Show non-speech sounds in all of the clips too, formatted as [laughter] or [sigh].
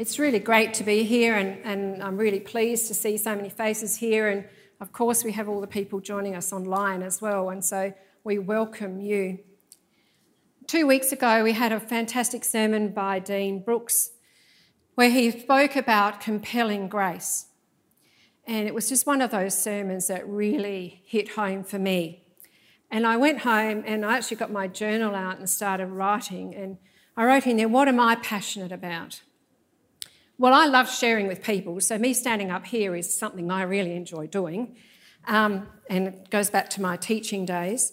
It's really great to be here, and, and I'm really pleased to see so many faces here. And of course, we have all the people joining us online as well, and so we welcome you. Two weeks ago, we had a fantastic sermon by Dean Brooks where he spoke about compelling grace. And it was just one of those sermons that really hit home for me. And I went home and I actually got my journal out and started writing. And I wrote in there, What am I passionate about? Well, I love sharing with people, so me standing up here is something I really enjoy doing. Um, and it goes back to my teaching days.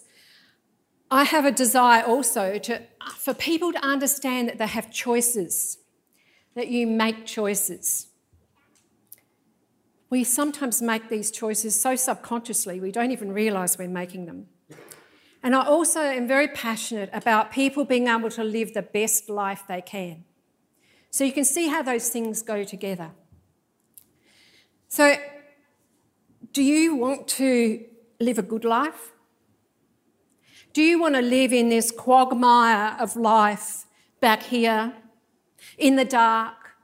I have a desire also to, for people to understand that they have choices, that you make choices. We sometimes make these choices so subconsciously we don't even realise we're making them. And I also am very passionate about people being able to live the best life they can. So you can see how those things go together. So, do you want to live a good life? Do you want to live in this quagmire of life back here, in the dark,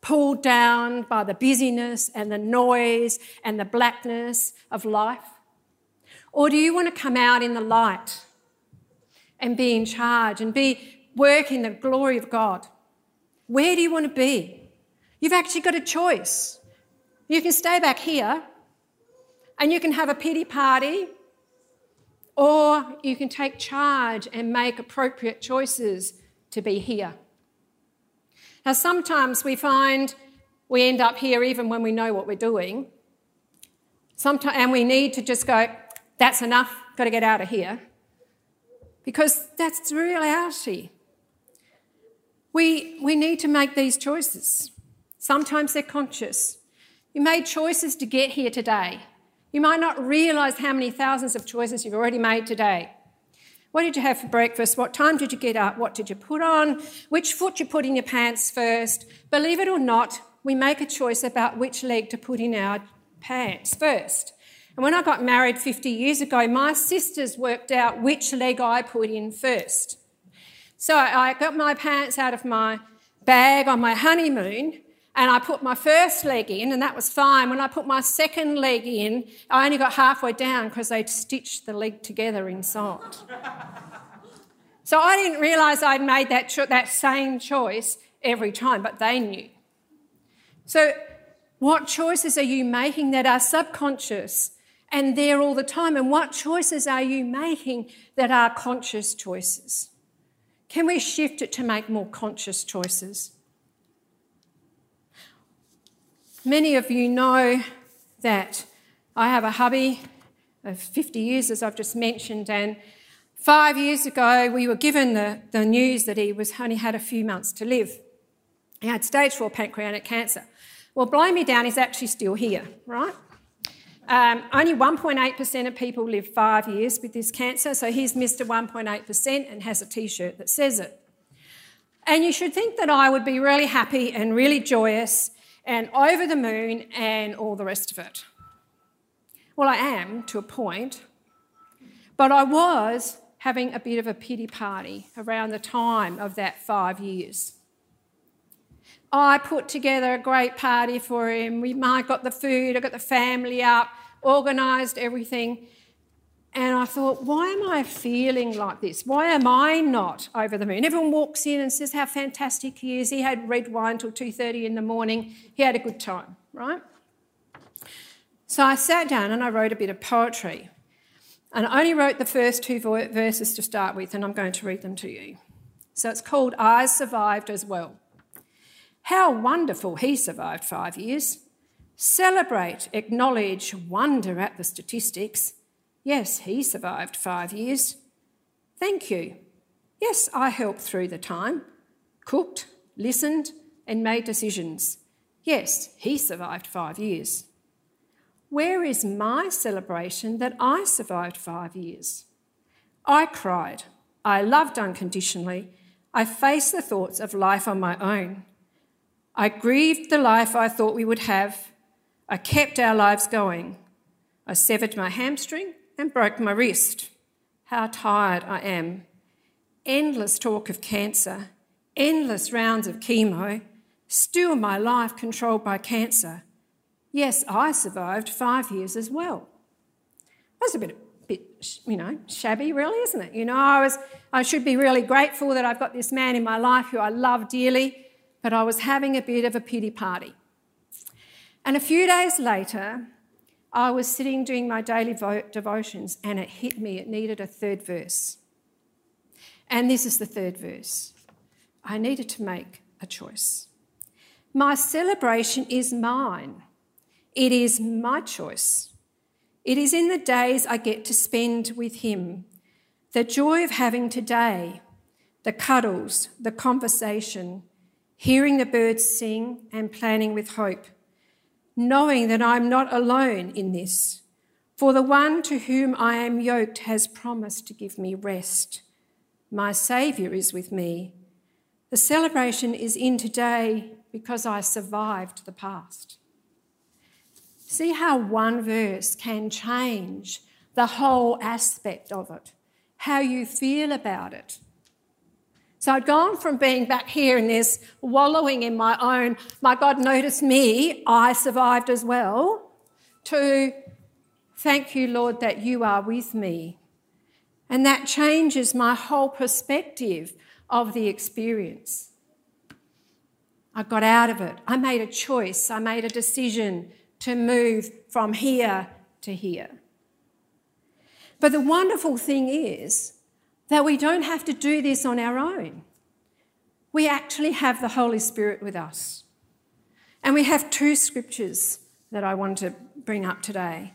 pulled down by the busyness and the noise and the blackness of life? Or do you want to come out in the light and be in charge and be work in the glory of God? Where do you want to be? You've actually got a choice. You can stay back here and you can have a pity party, or you can take charge and make appropriate choices to be here. Now, sometimes we find we end up here even when we know what we're doing. Sometimes, and we need to just go, that's enough, got to get out of here. Because that's the reality. We, we need to make these choices. Sometimes they're conscious. You made choices to get here today. You might not realise how many thousands of choices you've already made today. What did you have for breakfast? What time did you get up? What did you put on? Which foot you put in your pants first? Believe it or not, we make a choice about which leg to put in our pants first. And when I got married 50 years ago, my sisters worked out which leg I put in first. So I got my pants out of my bag on my honeymoon and I put my first leg in, and that was fine. When I put my second leg in, I only got halfway down because they'd stitched the leg together inside. [laughs] so I didn't realise I'd made that, cho- that same choice every time, but they knew. So, what choices are you making that are subconscious and there all the time? And what choices are you making that are conscious choices? Can we shift it to make more conscious choices? Many of you know that I have a hubby of 50 years, as I've just mentioned, and five years ago we were given the, the news that he was only had a few months to live. He had stage four pancreatic cancer. Well, blow me down, he's actually still here, right? Um, only 1.8% of people live five years with this cancer, so he's a 1.8% and has a t shirt that says it. And you should think that I would be really happy and really joyous and over the moon and all the rest of it. Well, I am to a point, but I was having a bit of a pity party around the time of that five years. I put together a great party for him. We, I got the food, I got the family up, organised everything. And I thought, why am I feeling like this? Why am I not over the moon? Everyone walks in and says how fantastic he is. He had red wine till 2:30 in the morning. He had a good time, right? So I sat down and I wrote a bit of poetry. And I only wrote the first two verses to start with, and I'm going to read them to you. So it's called I Survived as Well. How wonderful he survived five years. Celebrate, acknowledge, wonder at the statistics. Yes, he survived five years. Thank you. Yes, I helped through the time, cooked, listened, and made decisions. Yes, he survived five years. Where is my celebration that I survived five years? I cried. I loved unconditionally. I faced the thoughts of life on my own. I grieved the life I thought we would have. I kept our lives going. I severed my hamstring and broke my wrist. How tired I am. Endless talk of cancer, endless rounds of chemo, Still, my life controlled by cancer. Yes, I survived five years as well. That's a bit, bit, you know, shabby, really, isn't it? You know, I was, I should be really grateful that I've got this man in my life who I love dearly, but I was having a bit of a pity party. And a few days later, I was sitting doing my daily vo- devotions, and it hit me. It needed a third verse. And this is the third verse. I needed to make a choice. My celebration is mine. It is my choice. It is in the days I get to spend with Him. The joy of having today, the cuddles, the conversation, hearing the birds sing, and planning with hope, knowing that I'm not alone in this. For the one to whom I am yoked has promised to give me rest. My Saviour is with me. The celebration is in today because I survived the past. See how one verse can change the whole aspect of it, how you feel about it. So I'd gone from being back here in this wallowing in my own, my God noticed me, I survived as well, to thank you, Lord, that you are with me. And that changes my whole perspective of the experience. I got out of it. I made a choice. I made a decision to move from here to here. But the wonderful thing is that we don't have to do this on our own. We actually have the Holy Spirit with us. And we have two scriptures that I want to bring up today.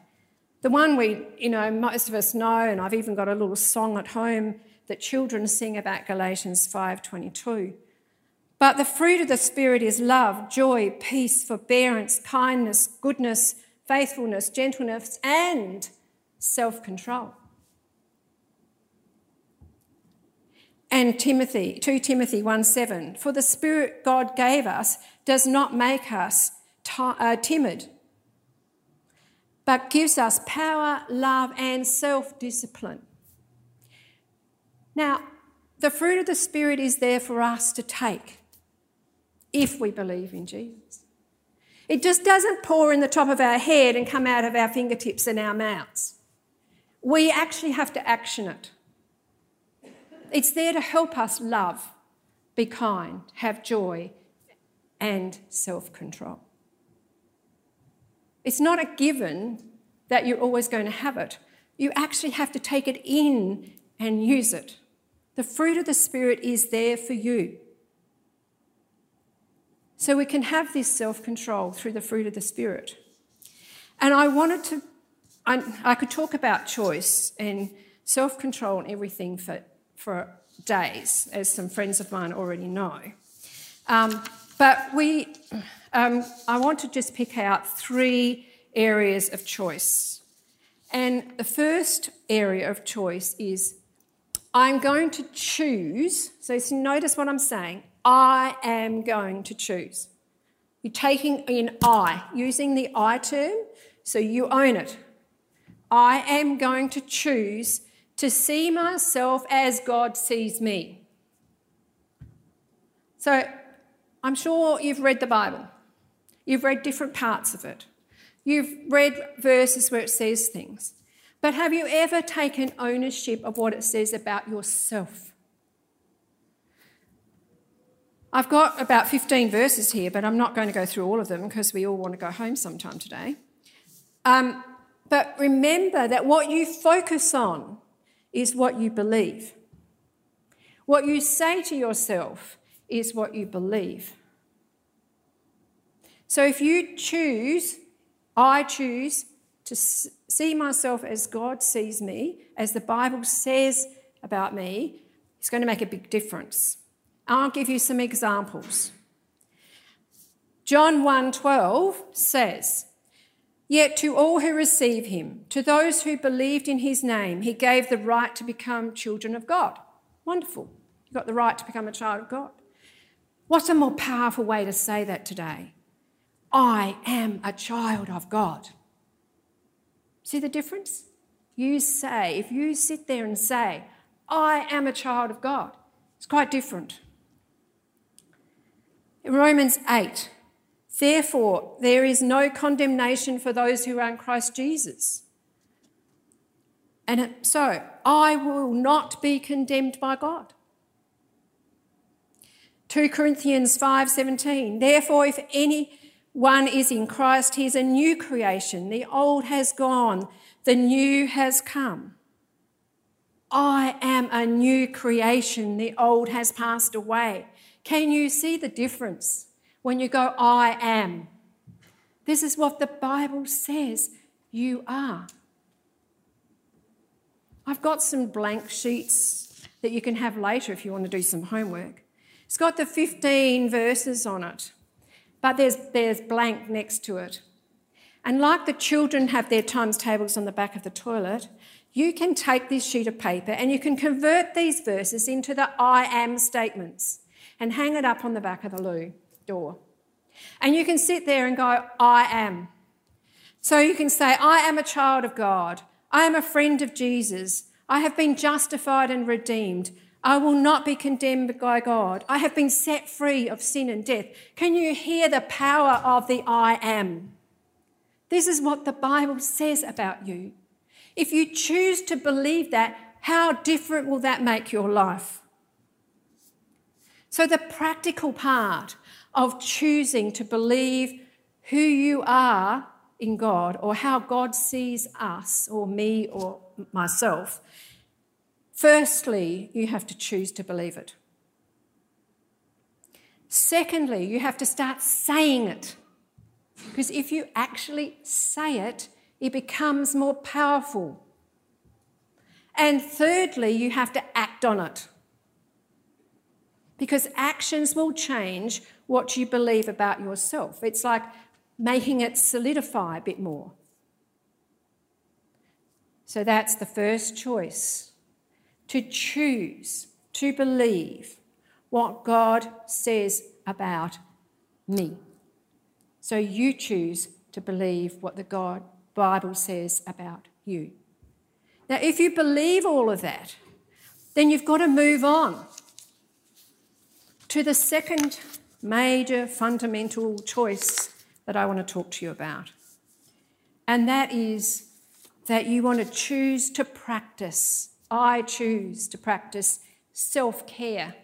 The one we, you know, most of us know, and I've even got a little song at home that children sing about Galatians 5:22. But the fruit of the Spirit is love, joy, peace, forbearance, kindness, goodness, faithfulness, gentleness, and self control. And Timothy, 2 Timothy 1 7, for the Spirit God gave us does not make us t- uh, timid, but gives us power, love, and self discipline. Now, the fruit of the Spirit is there for us to take if we believe in Jesus. It just doesn't pour in the top of our head and come out of our fingertips and our mouths. We actually have to action it. It's there to help us love, be kind, have joy, and self control. It's not a given that you're always going to have it. You actually have to take it in and use it. The fruit of the Spirit is there for you. So we can have this self control through the fruit of the Spirit. And I wanted to, I, I could talk about choice and self control and everything for, for days, as some friends of mine already know. Um, but we, um, I want to just pick out three areas of choice. And the first area of choice is I'm going to choose. So notice what I'm saying. I am going to choose. You're taking in I, using the I term, so you own it. I am going to choose to see myself as God sees me. So I'm sure you've read the Bible, you've read different parts of it, you've read verses where it says things. But have you ever taken ownership of what it says about yourself? I've got about 15 verses here, but I'm not going to go through all of them because we all want to go home sometime today. Um, but remember that what you focus on is what you believe. What you say to yourself is what you believe. So if you choose, I choose to see myself as God sees me, as the Bible says about me, it's going to make a big difference. I'll give you some examples. John 1:12 says, Yet to all who receive him, to those who believed in his name, he gave the right to become children of God. Wonderful. You've got the right to become a child of God. What's a more powerful way to say that today? I am a child of God. See the difference? You say, if you sit there and say, I am a child of God, it's quite different. Romans 8. Therefore, there is no condemnation for those who are in Christ Jesus. And so, I will not be condemned by God. 2 Corinthians 5:17 Therefore if anyone is in Christ he is a new creation. The old has gone. The new has come. I am a new creation. The old has passed away. Can you see the difference when you go I am. This is what the Bible says you are. I've got some blank sheets that you can have later if you want to do some homework. It's got the 15 verses on it, but there's, there's blank next to it. And like the children have their times tables on the back of the toilet, you can take this sheet of paper and you can convert these verses into the I am statements and hang it up on the back of the loo door. And you can sit there and go, I am. So you can say, I am a child of God. I am a friend of Jesus. I have been justified and redeemed. I will not be condemned by God. I have been set free of sin and death. Can you hear the power of the I am? This is what the Bible says about you. If you choose to believe that, how different will that make your life? So, the practical part of choosing to believe who you are in God or how God sees us or me or myself Firstly, you have to choose to believe it. Secondly, you have to start saying it. Because if you actually say it, it becomes more powerful. And thirdly, you have to act on it. Because actions will change what you believe about yourself. It's like making it solidify a bit more. So that's the first choice to choose to believe what God says about me. So you choose to believe what the God Bible says about you. Now, if you believe all of that, then you've got to move on to the second major fundamental choice that I want to talk to you about. And that is that you want to choose to practice I choose to practice self care.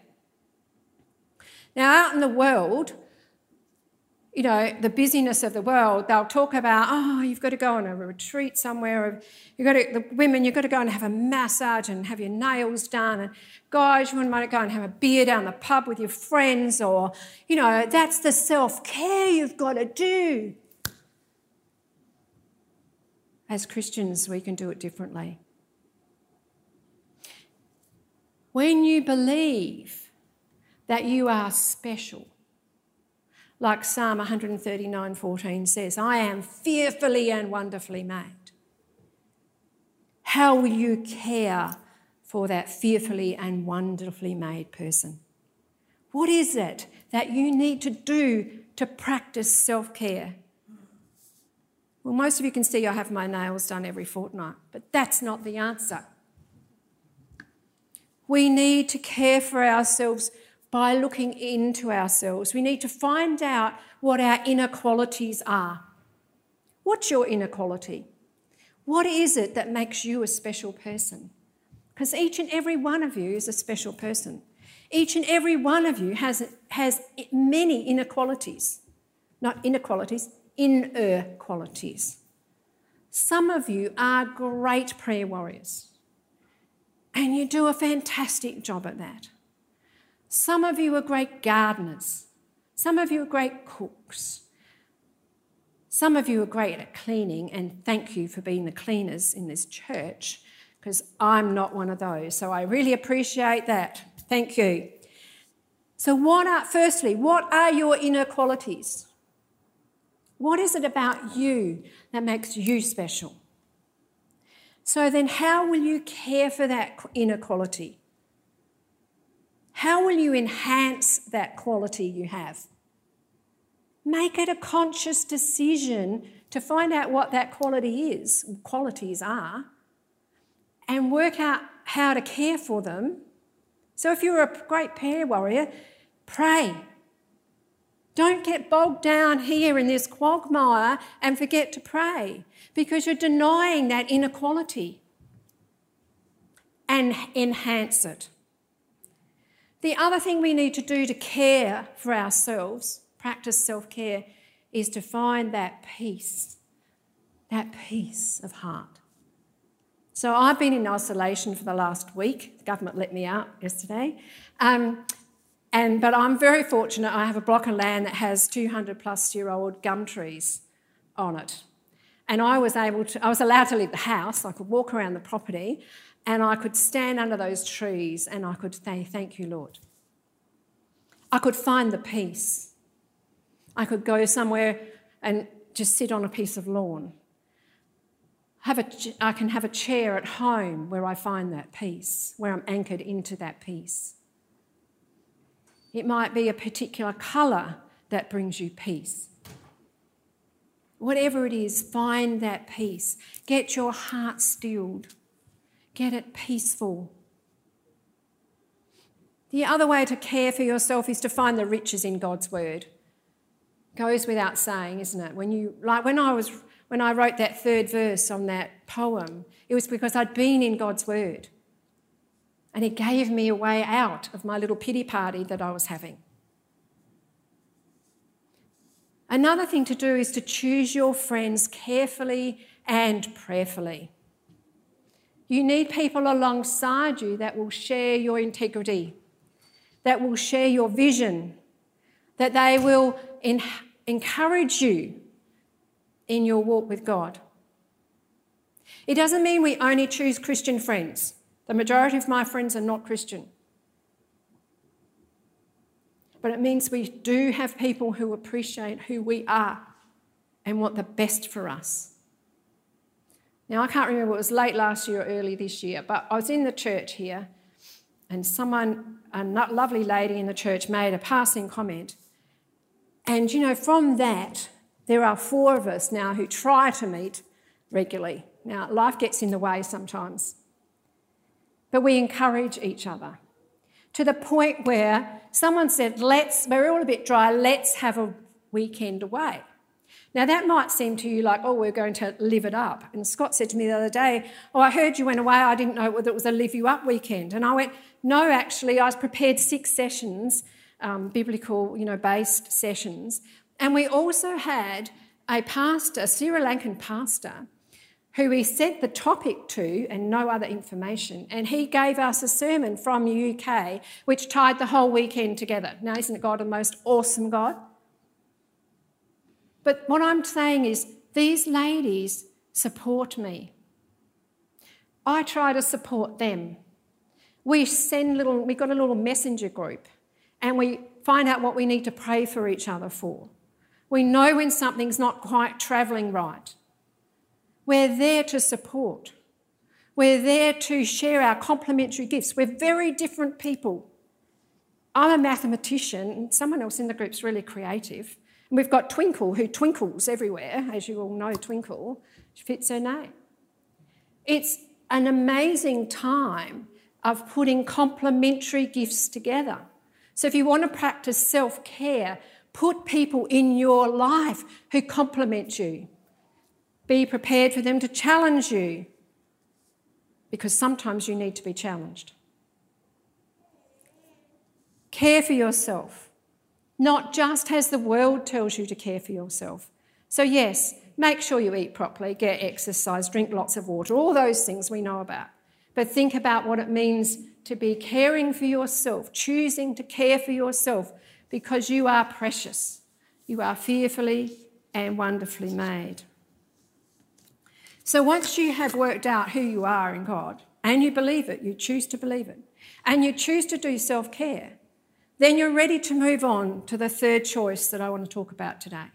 Now, out in the world, you know, the busyness of the world, they'll talk about, oh, you've got to go on a retreat somewhere. Or you've got to, the women, you've got to go and have a massage and have your nails done. And guys, you want to go and have a beer down the pub with your friends. Or, you know, that's the self care you've got to do. As Christians, we can do it differently. When you believe that you are special, like Psalm 139:14 says, I am fearfully and wonderfully made. How will you care for that fearfully and wonderfully made person? What is it that you need to do to practice self care? Well, most of you can see I have my nails done every fortnight, but that's not the answer. We need to care for ourselves by looking into ourselves. We need to find out what our inner qualities are. What's your inner quality? What is it that makes you a special person? Because each and every one of you is a special person. Each and every one of you has, has many inner qualities. Not inequalities, inner qualities. Some of you are great prayer warriors. And you do a fantastic job at that. Some of you are great gardeners. Some of you are great cooks. Some of you are great at cleaning, and thank you for being the cleaners in this church, because I'm not one of those. So I really appreciate that. Thank you. So, what are, firstly, what are your inner qualities? What is it about you that makes you special? So then, how will you care for that inequality? How will you enhance that quality you have? Make it a conscious decision to find out what that quality is, qualities are, and work out how to care for them. So if you're a great prayer warrior, pray. Don't get bogged down here in this quagmire and forget to pray because you're denying that inequality and enhance it. The other thing we need to do to care for ourselves, practice self care, is to find that peace, that peace of heart. So I've been in isolation for the last week. The government let me out yesterday. Um, and, but I'm very fortunate. I have a block of land that has 200 plus year old gum trees on it. And I was able to, I was allowed to leave the house. I could walk around the property and I could stand under those trees and I could say, Thank you, Lord. I could find the peace. I could go somewhere and just sit on a piece of lawn. Have a, I can have a chair at home where I find that peace, where I'm anchored into that peace. It might be a particular colour that brings you peace. Whatever it is, find that peace. Get your heart stilled. Get it peaceful. The other way to care for yourself is to find the riches in God's word. Goes without saying, isn't it? When you like when I was when I wrote that third verse on that poem, it was because I'd been in God's word. And it gave me a way out of my little pity party that I was having. Another thing to do is to choose your friends carefully and prayerfully. You need people alongside you that will share your integrity, that will share your vision, that they will en- encourage you in your walk with God. It doesn't mean we only choose Christian friends. The majority of my friends are not Christian. But it means we do have people who appreciate who we are and want the best for us. Now, I can't remember, it was late last year or early this year, but I was in the church here and someone, a lovely lady in the church, made a passing comment. And, you know, from that, there are four of us now who try to meet regularly. Now, life gets in the way sometimes but we encourage each other to the point where someone said, Let's, we're all a bit dry, let's have a weekend away. Now, that might seem to you like, oh, we're going to live it up. And Scott said to me the other day, oh, I heard you went away. I didn't know whether it was a live you up weekend. And I went, no, actually, I was prepared six sessions, um, biblical, you know, based sessions. And we also had a pastor, Sri Lankan pastor, who we sent the topic to and no other information. And he gave us a sermon from the UK which tied the whole weekend together. Now, isn't God the most awesome God? But what I'm saying is, these ladies support me. I try to support them. We send little, we've got a little messenger group and we find out what we need to pray for each other for. We know when something's not quite travelling right. We're there to support. We're there to share our complementary gifts. We're very different people. I'm a mathematician, someone else in the group's really creative. We've got Twinkle, who twinkles everywhere, as you all know, Twinkle She fits her name. It's an amazing time of putting complementary gifts together. So if you want to practice self care, put people in your life who complement you. Be prepared for them to challenge you because sometimes you need to be challenged. Care for yourself, not just as the world tells you to care for yourself. So, yes, make sure you eat properly, get exercise, drink lots of water, all those things we know about. But think about what it means to be caring for yourself, choosing to care for yourself because you are precious. You are fearfully and wonderfully made. So once you have worked out who you are in God and you believe it, you choose to believe it, and you choose to do self care, then you're ready to move on to the third choice that I want to talk about today.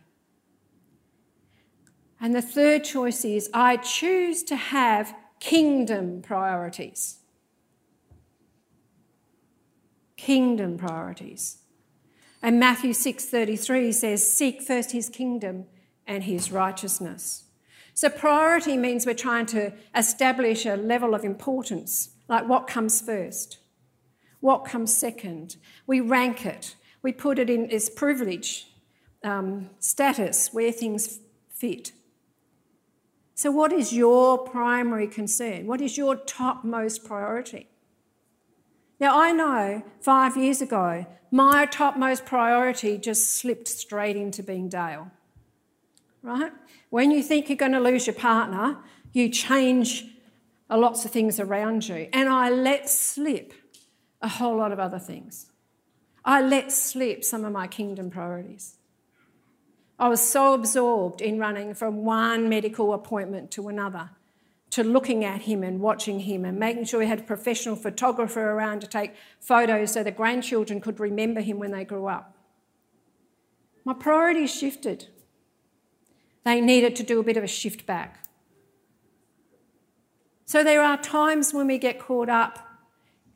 And the third choice is I choose to have kingdom priorities. Kingdom priorities. And Matthew 6:33 says seek first his kingdom and his righteousness. So, priority means we're trying to establish a level of importance, like what comes first, what comes second. We rank it, we put it in as privilege, um, status, where things fit. So, what is your primary concern? What is your topmost priority? Now, I know five years ago, my topmost priority just slipped straight into being Dale. Right? When you think you're going to lose your partner, you change lots of things around you. And I let slip a whole lot of other things. I let slip some of my kingdom priorities. I was so absorbed in running from one medical appointment to another, to looking at him and watching him and making sure we had a professional photographer around to take photos so the grandchildren could remember him when they grew up. My priorities shifted. They needed to do a bit of a shift back. So there are times when we get caught up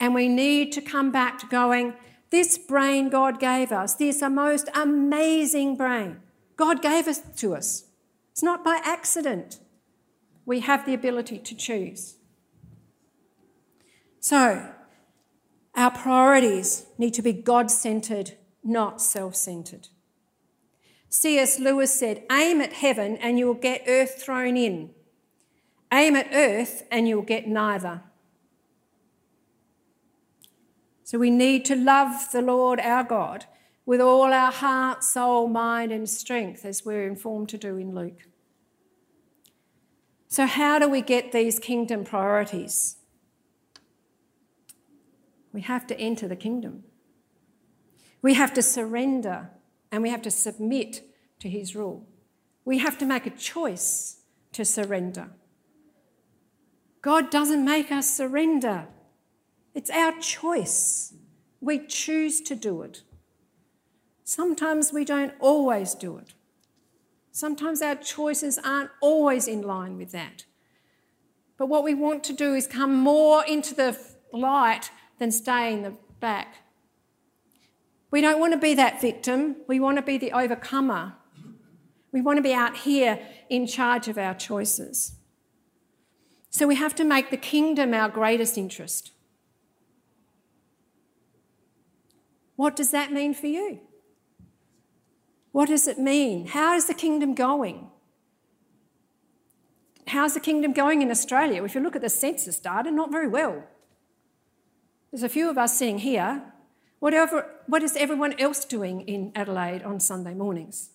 and we need to come back to going, this brain God gave us, this most amazing brain, God gave it to us. It's not by accident. We have the ability to choose. So, our priorities need to be God centered, not self centered. C.S. Lewis said, Aim at heaven and you will get earth thrown in. Aim at earth and you'll get neither. So we need to love the Lord our God with all our heart, soul, mind, and strength, as we're informed to do in Luke. So, how do we get these kingdom priorities? We have to enter the kingdom. We have to surrender and we have to submit to his rule. We have to make a choice to surrender. God doesn't make us surrender, it's our choice. We choose to do it. Sometimes we don't always do it. Sometimes our choices aren't always in line with that. But what we want to do is come more into the light than stay in the back. We don't want to be that victim, we want to be the overcomer. We want to be out here in charge of our choices. So we have to make the kingdom our greatest interest. What does that mean for you? What does it mean? How is the kingdom going? How's the kingdom going in Australia? If you look at the census data, not very well. There's a few of us sitting here. Whatever, what is everyone else doing in Adelaide on Sunday mornings?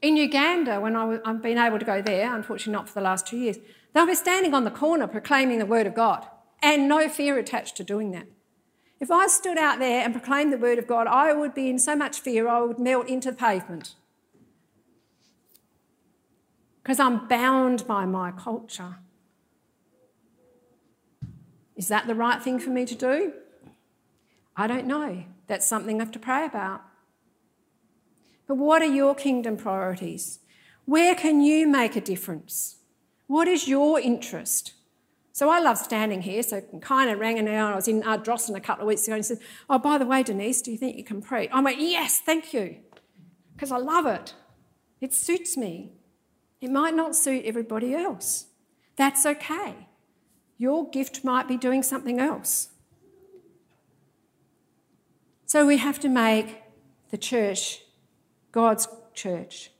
In Uganda, when I have been able to go there, unfortunately not for the last two years, they'll be standing on the corner proclaiming the word of God and no fear attached to doing that. If I stood out there and proclaimed the word of God, I would be in so much fear I would melt into the pavement. Because I'm bound by my culture. Is that the right thing for me to do? I don't know. That's something I have to pray about. But what are your kingdom priorities? Where can you make a difference? What is your interest? So I love standing here. So kind of rang and I was in uh, Ardrossan a couple of weeks ago and he said, Oh, by the way, Denise, do you think you can preach? I went, Yes, thank you. Because I love it. It suits me. It might not suit everybody else. That's okay. Your gift might be doing something else. So we have to make the church, God's church,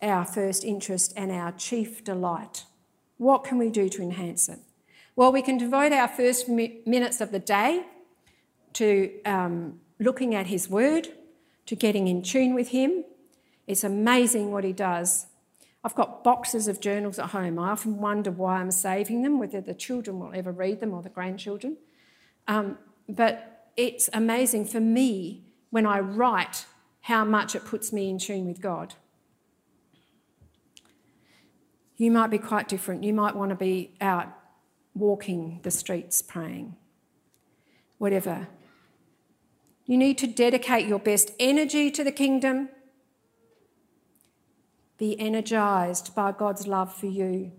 our first interest and our chief delight. What can we do to enhance it? Well, we can devote our first minutes of the day to um, looking at His Word, to getting in tune with Him. It's amazing what He does. I've got boxes of journals at home. I often wonder why I'm saving them, whether the children will ever read them or the grandchildren. Um, but it's amazing for me when I write how much it puts me in tune with God. You might be quite different. You might want to be out walking the streets praying, whatever. You need to dedicate your best energy to the kingdom. Be energized by God's love for you.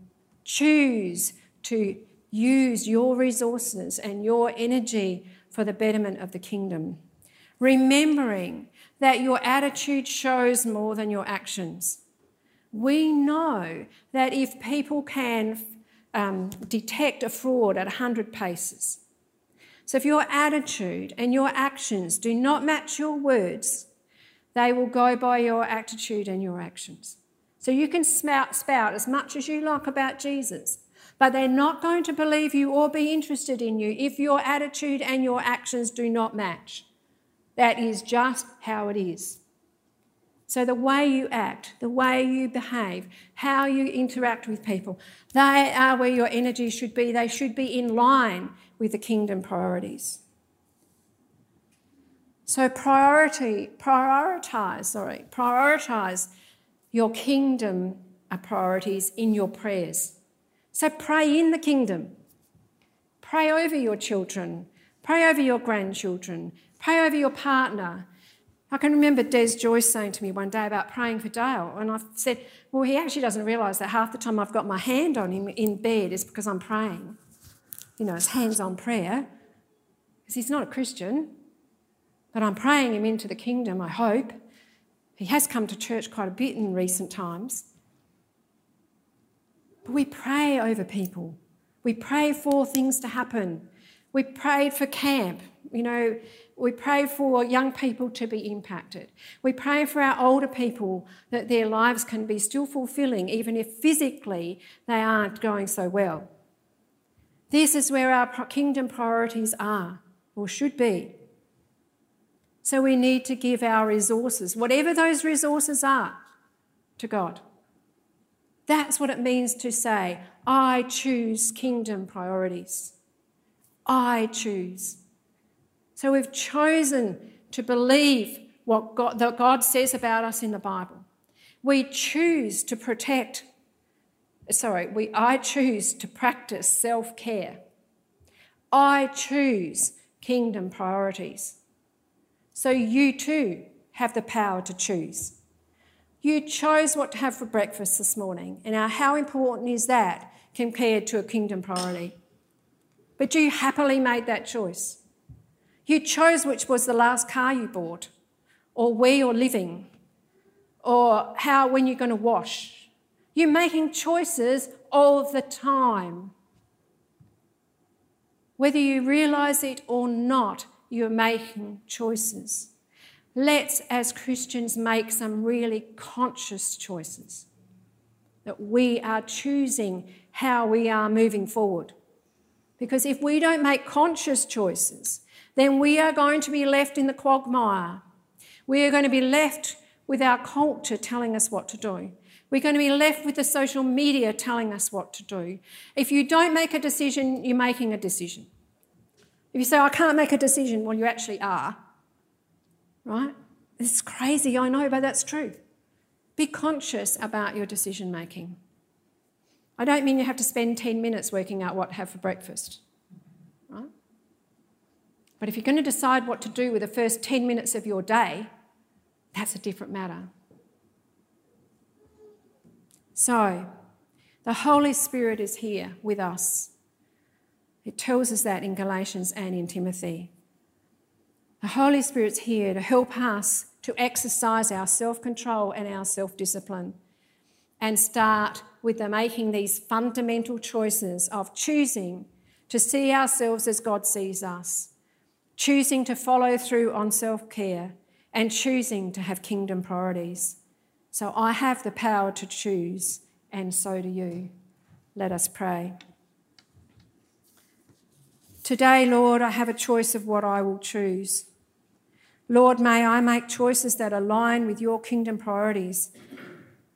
Choose to use your resources and your energy for the betterment of the kingdom. Remembering that your attitude shows more than your actions. We know that if people can um, detect a fraud at 100 paces. So if your attitude and your actions do not match your words, They will go by your attitude and your actions. So you can spout, spout as much as you like about Jesus, but they're not going to believe you or be interested in you if your attitude and your actions do not match. That is just how it is. So, the way you act, the way you behave, how you interact with people, they are where your energy should be. They should be in line with the kingdom priorities. So priority, prioritize, sorry, prioritize your kingdom priorities in your prayers. So pray in the kingdom. Pray over your children. Pray over your grandchildren. Pray over your partner. I can remember Des Joyce saying to me one day about praying for Dale, and I said, Well, he actually doesn't realise that half the time I've got my hand on him in bed is because I'm praying. You know, it's hands on prayer, because he's not a Christian. But I'm praying him into the kingdom, I hope. He has come to church quite a bit in recent times. But we pray over people. We pray for things to happen. We prayed for camp. You know, we pray for young people to be impacted. We pray for our older people that their lives can be still fulfilling, even if physically they aren't going so well. This is where our kingdom priorities are, or should be. So we need to give our resources, whatever those resources are, to God. That's what it means to say, I choose kingdom priorities. I choose. So we've chosen to believe what God, that God says about us in the Bible. We choose to protect, sorry, we, I choose to practice self care. I choose kingdom priorities. So you too have the power to choose. You chose what to have for breakfast this morning, and how important is that compared to a kingdom priority? But you happily made that choice. You chose which was the last car you bought, or where you're living, or how when you're going to wash. You're making choices all the time. Whether you realise it or not, you're making choices. Let's, as Christians, make some really conscious choices. That we are choosing how we are moving forward. Because if we don't make conscious choices, then we are going to be left in the quagmire. We are going to be left with our culture telling us what to do. We're going to be left with the social media telling us what to do. If you don't make a decision, you're making a decision. If you say, I can't make a decision, well, you actually are. Right? It's crazy, I know, but that's true. Be conscious about your decision making. I don't mean you have to spend 10 minutes working out what to have for breakfast. But if you're going to decide what to do with the first 10 minutes of your day, that's a different matter. So, the Holy Spirit is here with us it tells us that in Galatians and in Timothy. The Holy Spirit's here to help us to exercise our self control and our self discipline and start with the making these fundamental choices of choosing to see ourselves as God sees us, choosing to follow through on self care, and choosing to have kingdom priorities. So I have the power to choose, and so do you. Let us pray. Today, Lord, I have a choice of what I will choose. Lord, may I make choices that align with your kingdom priorities,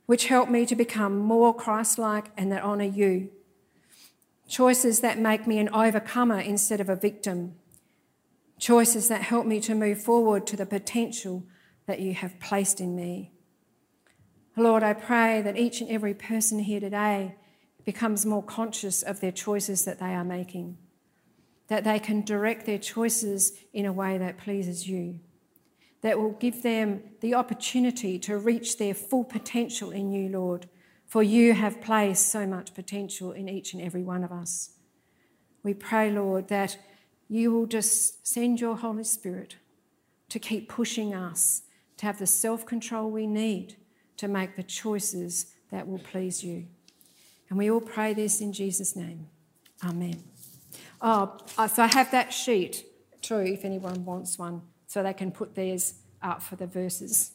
which help me to become more Christ like and that honour you. Choices that make me an overcomer instead of a victim. Choices that help me to move forward to the potential that you have placed in me. Lord, I pray that each and every person here today becomes more conscious of their choices that they are making that they can direct their choices in a way that pleases you, that will give them the opportunity to reach their full potential in you, Lord, for you have placed so much potential in each and every one of us. We pray, Lord, that you will just send your Holy Spirit to keep pushing us to have the self control we need to make the choices that will please you. And we all pray this in Jesus' name. Amen. Oh, uh, so I have that sheet too, if anyone wants one, so they can put theirs up for the verses.